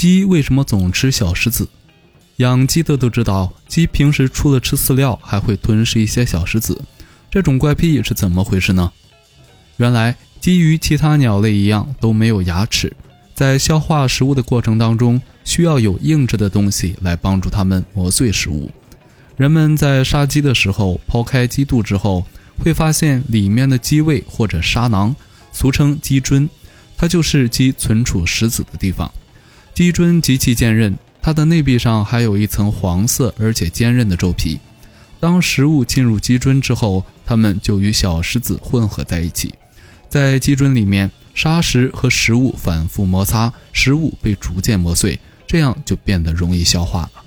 鸡为什么总吃小石子？养鸡的都知道，鸡平时除了吃饲料，还会吞噬一些小石子。这种怪癖是怎么回事呢？原来，鸡与其他鸟类一样都没有牙齿，在消化食物的过程当中，需要有硬质的东西来帮助它们磨碎食物。人们在杀鸡的时候，剖开鸡肚之后，会发现里面的鸡胃或者沙囊，俗称鸡胗，它就是鸡存储石子的地方。鸡胗极其坚韧。它的内壁上还有一层黄色而且坚韧的皱皮，当食物进入鸡胗之后，它们就与小石子混合在一起，在鸡胗里面，砂石和食物反复摩擦，食物被逐渐磨碎，这样就变得容易消化了。